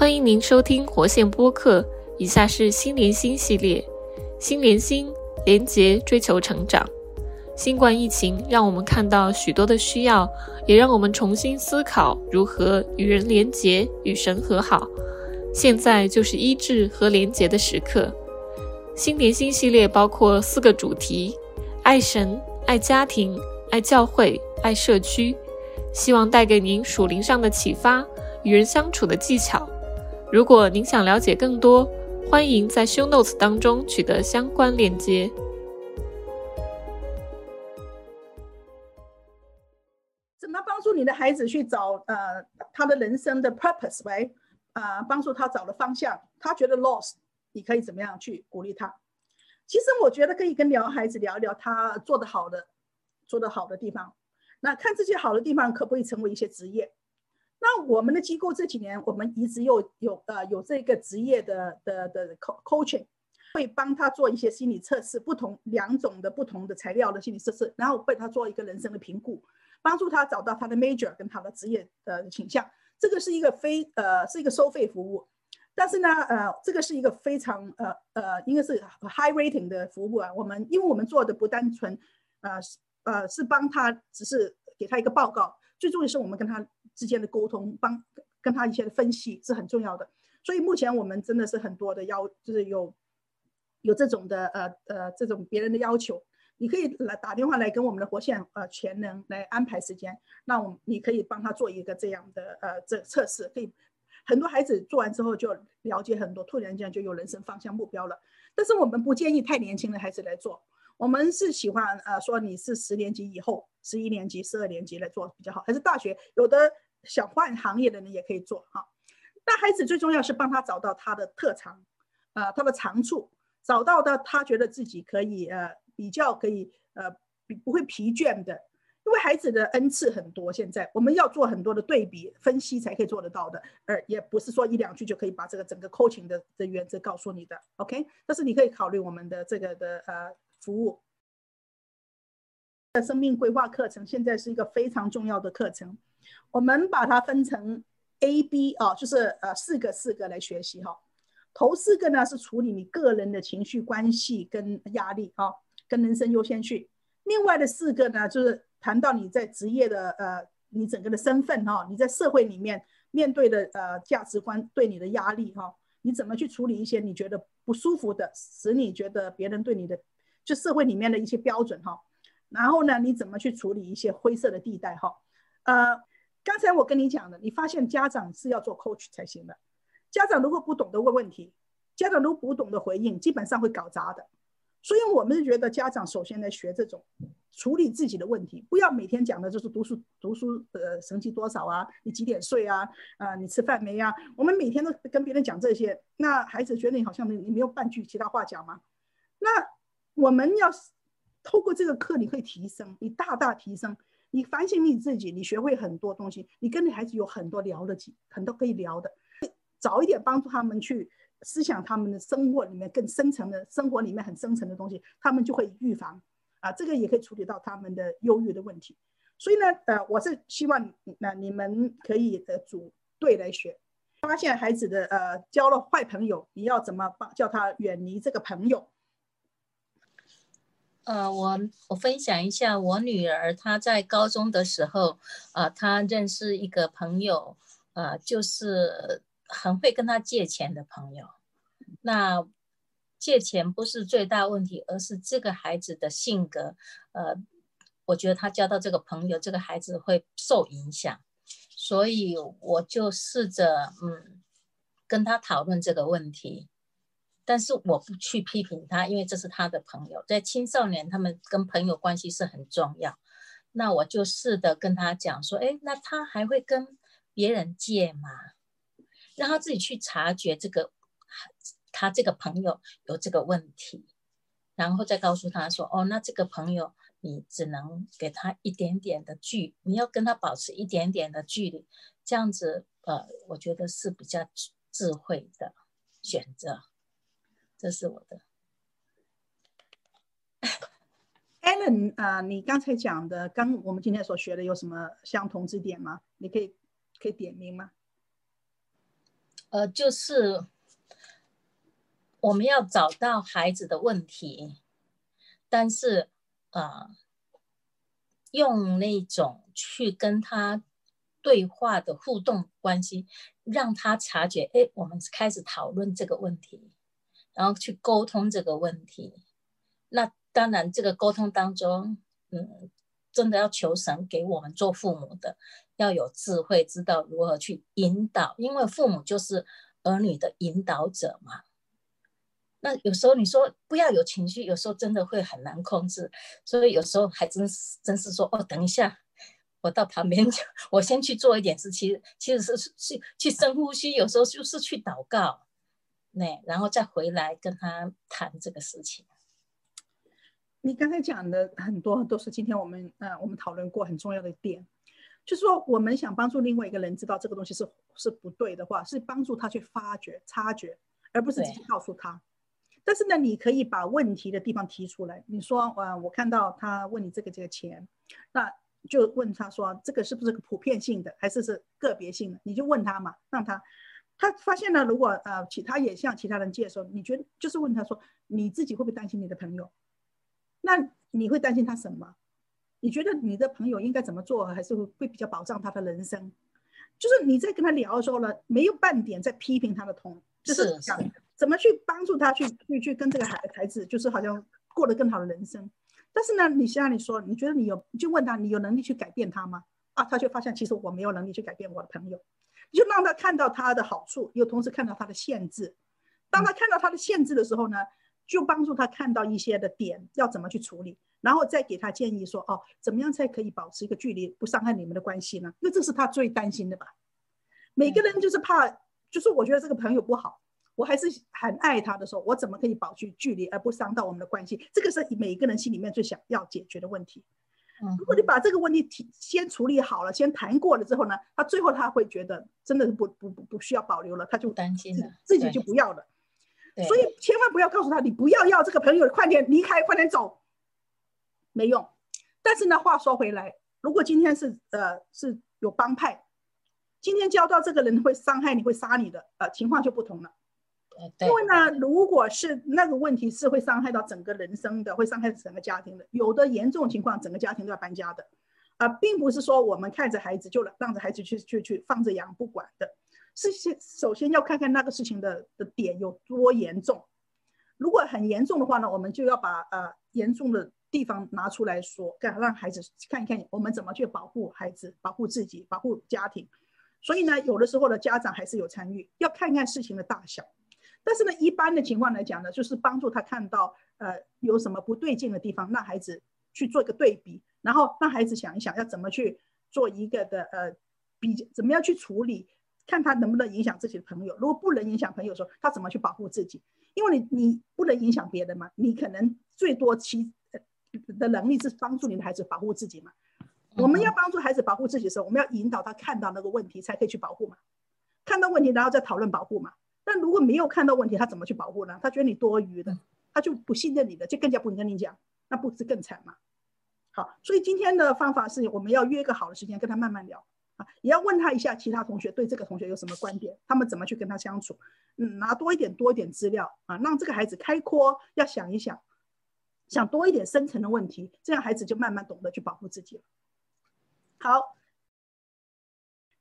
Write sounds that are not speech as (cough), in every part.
欢迎您收听活线播客。以下是心连心系列，心连心连结追求成长。新冠疫情让我们看到许多的需要，也让我们重新思考如何与人连结、与神和好。现在就是医治和连结的时刻。心连心系列包括四个主题：爱神、爱家庭、爱教会、爱社区。希望带给您属灵上的启发，与人相处的技巧。如果您想了解更多，欢迎在 Show Notes 当中取得相关链接。怎么帮助你的孩子去找呃他的人生的 purpose？喂，啊，帮助他找了方向。他觉得 lost，你可以怎么样去鼓励他？其实我觉得可以跟聊孩子聊一聊他做得好的、做得好的地方。那看这些好的地方可不可以成为一些职业？那我们的机构这几年，我们一直有有呃有这个职业的的的 coaching，会帮他做一些心理测试，不同两种的不同的材料的心理测试，然后为他做一个人生的评估，帮助他找到他的 major 跟他的职业的倾向。这个是一个非呃是一个收费服务，但是呢呃这个是一个非常呃呃应该是 high rating 的服务啊。我们因为我们做的不单纯呃呃是帮他，只是给他一个报告，最重要是我们跟他。之间的沟通，帮跟他一些的分析是很重要的。所以目前我们真的是很多的要，就是有有这种的呃呃这种别人的要求，你可以来打电话来跟我们的活线呃全能来安排时间。那我你可以帮他做一个这样的呃这测试，可以很多孩子做完之后就了解很多，突然间就有人生方向目标了。但是我们不建议太年轻的孩子来做，我们是喜欢呃说你是十年级以后，十一年级、十二年级来做比较好，还是大学有的。想换行业的人也可以做哈。但孩子最重要是帮他找到他的特长，呃，他的长处，找到的他觉得自己可以呃比较可以呃不会疲倦的。因为孩子的恩赐很多，现在我们要做很多的对比分析才可以做得到的，而也不是说一两句就可以把这个整个课程的的原则告诉你的。OK，但是你可以考虑我们的这个的呃服务。的生命规划课程现在是一个非常重要的课程。我们把它分成 A、B 啊，就是呃四个四个来学习哈。头四个呢是处理你个人的情绪关系跟压力啊，跟人生优先序。另外的四个呢，就是谈到你在职业的呃，你整个的身份哈，你在社会里面面对的呃价值观对你的压力哈，你怎么去处理一些你觉得不舒服的，使你觉得别人对你的就社会里面的一些标准哈。然后呢，你怎么去处理一些灰色的地带哈？呃。刚才我跟你讲的，你发现家长是要做 coach 才行的。家长如果不懂得问问题，家长如果不懂得回应，基本上会搞砸的。所以我们是觉得家长首先来学这种处理自己的问题，不要每天讲的就是读书读书呃成绩多少啊，你几点睡啊，啊你吃饭没呀？我们每天都跟别人讲这些，那孩子觉得你好像你你没有半句其他话讲吗？那我们要透过这个课，你会提升，你大大提升。你反省你自己，你学会很多东西，你跟你孩子有很多聊的，很多可以聊的，早一点帮助他们去思想他们的生活里面更深层的生活里面很深层的东西，他们就会预防啊，这个也可以处理到他们的忧郁的问题。所以呢，呃，我是希望那你们可以呃组队来学，发现孩子的呃交了坏朋友，你要怎么帮叫他远离这个朋友。呃，我我分享一下，我女儿她在高中的时候，啊，她认识一个朋友，呃，就是很会跟她借钱的朋友。那借钱不是最大问题，而是这个孩子的性格，呃，我觉得他交到这个朋友，这个孩子会受影响。所以我就试着嗯，跟他讨论这个问题。但是我不去批评他，因为这是他的朋友。在青少年，他们跟朋友关系是很重要。那我就试着跟他讲说：“哎，那他还会跟别人借吗？让他自己去察觉这个，他这个朋友有这个问题，然后再告诉他说：哦，那这个朋友你只能给他一点点的距，你要跟他保持一点点的距离，这样子，呃，我觉得是比较智慧的选择。”这是我的，(laughs) Allen 啊，你刚才讲的，刚我们今天所学的有什么相同之点吗？你可以可以点名吗？呃，就是我们要找到孩子的问题，但是啊，用那种去跟他对话的互动关系，让他察觉，哎，我们开始讨论这个问题，然后去沟通这个问题。那当然，这个沟通当中，嗯，真的要求神给我们做父母的。要有智慧，知道如何去引导，因为父母就是儿女的引导者嘛。那有时候你说不要有情绪，有时候真的会很难控制，所以有时候还真是真是说哦，等一下，我到旁边，(laughs) 我先去做一点事，其实其实是去去深呼吸，有时候就是去祷告，那然后再回来跟他谈这个事情。你刚才讲的很多都是今天我们呃我们讨论过很重要的点。就是说，我们想帮助另外一个人知道这个东西是是不对的话，是帮助他去发掘、察觉，而不是直接告诉他。但是呢，你可以把问题的地方提出来。你说，呃，我看到他问你这个这个钱，那就问他说，这个是不是个普遍性的，还是是个别性的？你就问他嘛，让他，他发现了，如果呃其他也向其他人借的时候，你觉得就是问他说，你自己会不会担心你的朋友？那你会担心他什么？你觉得你的朋友应该怎么做，还是会比较保障他的人生？就是你在跟他聊的时候呢，没有半点在批评他的同，就是讲怎么去帮助他去去去跟这个孩孩子，就是好像过得更好的人生。但是呢，你像你说，你觉得你有，就问他，你有能力去改变他吗？啊，他就发现其实我没有能力去改变我的朋友，你就让他看到他的好处，又同时看到他的限制。当他看到他的限制的时候呢，就帮助他看到一些的点要怎么去处理。然后再给他建议说，哦，怎么样才可以保持一个距离，不伤害你们的关系呢？那这是他最担心的吧？每个人就是怕，就是我觉得这个朋友不好，我还是很爱他的时候，我怎么可以保持距离而不伤到我们的关系？这个是每一个人心里面最想要解决的问题。如果你把这个问题提先处理好了，先谈过了之后呢，他最后他会觉得真的是不不不不需要保留了，他就担心了，自己就不要了。所以千万不要告诉他，你不要要这个朋友，快点离开，快点走。没用，但是呢，话说回来，如果今天是呃是有帮派，今天交到这个人会伤害你，会杀你的，呃，情况就不同了。因为呢，如果是那个问题是会伤害到整个人生的，会伤害整个家庭的，有的严重情况，整个家庭都要搬家的，啊，并不是说我们看着孩子就让着孩子去去去放着养不管的，是先首先要看看那个事情的的点有多严重，如果很严重的话呢，我们就要把呃严重的。地方拿出来说，让让孩子看一看我们怎么去保护孩子、保护自己、保护家庭。所以呢，有的时候的，家长还是有参与，要看看事情的大小。但是呢，一般的情况来讲呢，就是帮助他看到呃有什么不对劲的地方，让孩子去做一个对比，然后让孩子想一想要怎么去做一个的呃比较怎么样去处理，看他能不能影响自己的朋友。如果不能影响朋友，说他怎么去保护自己？因为你你不能影响别人嘛，你可能最多其。的能力是帮助你的孩子保护自己嘛？我们要帮助孩子保护自己的时候，我们要引导他看到那个问题，才可以去保护嘛。看到问题，然后再讨论保护嘛。但如果没有看到问题，他怎么去保护呢？他觉得你多余的，他就不信任你的，就更加不跟你讲，那不是更惨吗？好，所以今天的方法是，我们要约一个好的时间跟他慢慢聊啊，也要问他一下其他同学对这个同学有什么观点，他们怎么去跟他相处，嗯，拿多一点多一点资料啊，让这个孩子开阔，要想一想。想多一点深层的问题，这样孩子就慢慢懂得去保护自己了。好，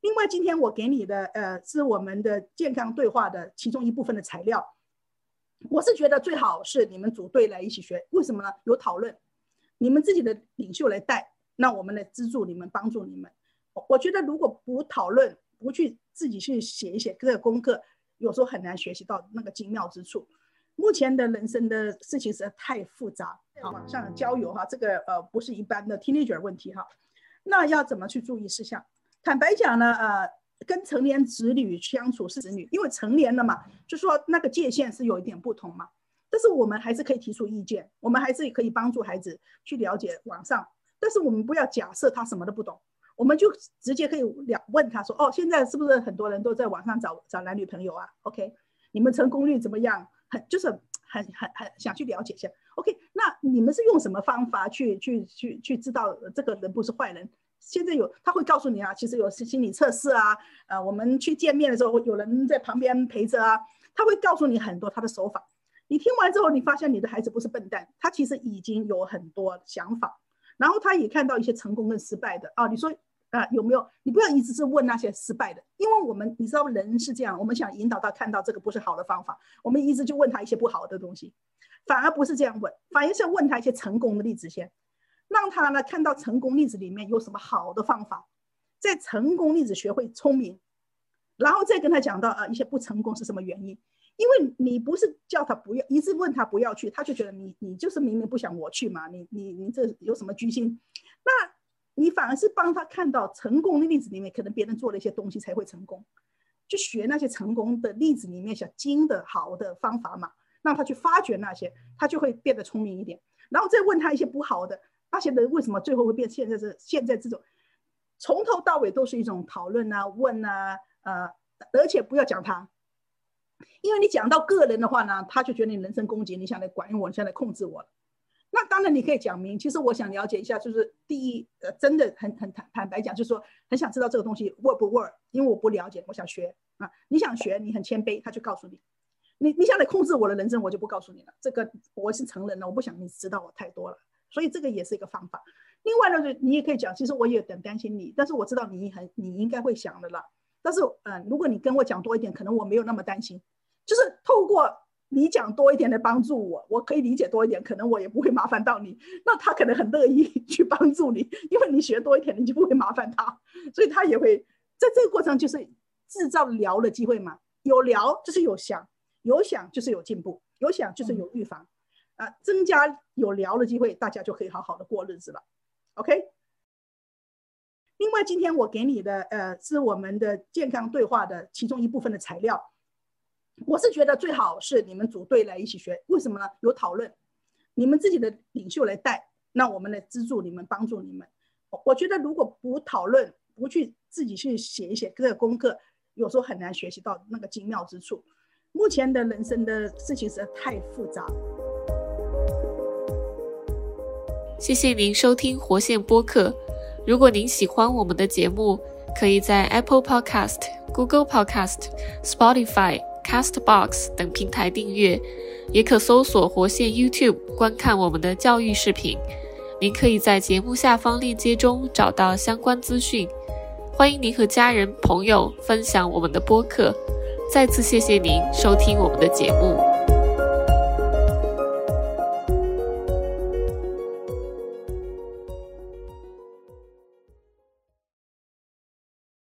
另外今天我给你的呃是我们的健康对话的其中一部分的材料，我是觉得最好是你们组队来一起学，为什么呢？有讨论，你们自己的领袖来带，那我们来资助你们，帮助你们。我觉得如果不讨论，不去自己去写一写这个功课，有时候很难学习到那个精妙之处。目前的人生的事情实在太复杂，网上交友哈，这个呃不是一般的 teenager 问题哈，那要怎么去注意事项？坦白讲呢，呃，跟成年子女相处是子女，因为成年了嘛，就说那个界限是有一点不同嘛。但是我们还是可以提出意见，我们还是可以帮助孩子去了解网上，但是我们不要假设他什么都不懂，我们就直接可以了问他说，哦，现在是不是很多人都在网上找找男女朋友啊？OK，你们成功率怎么样？很就是很很很想去了解一下，OK？那你们是用什么方法去去去去知道这个人不是坏人？现在有他会告诉你啊，其实有心理测试啊，呃，我们去见面的时候有人在旁边陪着啊，他会告诉你很多他的手法。你听完之后，你发现你的孩子不是笨蛋，他其实已经有很多想法，然后他也看到一些成功跟失败的啊。你说啊有没有？你不要一直是问那些失败的，因为我们你知道人是这样，我们想引导他看到这个不是好的方法，我们一直就问他一些不好的东西，反而不是这样问，反而是问他一些成功的例子先，让他呢看到成功例子里面有什么好的方法，在成功例子学会聪明，然后再跟他讲到啊一些不成功是什么原因。因为你不是叫他不要，一直问他不要去，他就觉得你你就是明明不想我去嘛，你你你这有什么居心？那你反而是帮他看到成功的例子里面，可能别人做了一些东西才会成功，就学那些成功的例子里面想精的好的方法嘛，让他去发掘那些，他就会变得聪明一点。然后再问他一些不好的，那些人为什么最后会变现在是现在这种，从头到尾都是一种讨论啊问啊呃，而且不要讲他。因为你讲到个人的话呢，他就觉得你人身攻击，你想来管用我，想来控制我了。那当然你可以讲明，其实我想了解一下，就是第一，呃，真的很很坦坦白讲，就是说很想知道这个东西 work 不 work，因为我不了解，我想学啊。你想学，你很谦卑，他就告诉你。你你想来控制我的人生，我就不告诉你了。这个我是成人了，我不想你知道我太多了，所以这个也是一个方法。另外呢，就你也可以讲，其实我也有点担心你，但是我知道你很你应该会想的啦。但是，嗯，如果你跟我讲多一点，可能我没有那么担心。就是透过你讲多一点来帮助我，我可以理解多一点，可能我也不会麻烦到你。那他可能很乐意 (laughs) 去帮助你，因为你学多一点，你就不会麻烦他，所以他也会在这个过程就是制造聊的机会嘛。有聊就是有想，有想就是有进步，有想就是有预防啊，增加有聊的机会，大家就可以好好的过日子了。OK。另外，今天我给你的呃是我们的健康对话的其中一部分的材料。我是觉得最好是你们组队来一起学，为什么呢？有讨论，你们自己的领袖来带，那我们来资助你们，帮助你们。我觉得如果不讨论，不去自己去写一写这个功课，有时候很难学习到那个精妙之处。目前的人生的事情实在太复杂。谢谢您收听活线播客。如果您喜欢我们的节目，可以在 Apple Podcast、Google Podcast、Spotify。Castbox 等平台订阅，也可搜索活线 YouTube 观看我们的教育视频。您可以在节目下方链接中找到相关资讯。欢迎您和家人朋友分享我们的播客。再次谢谢您收听我们的节目。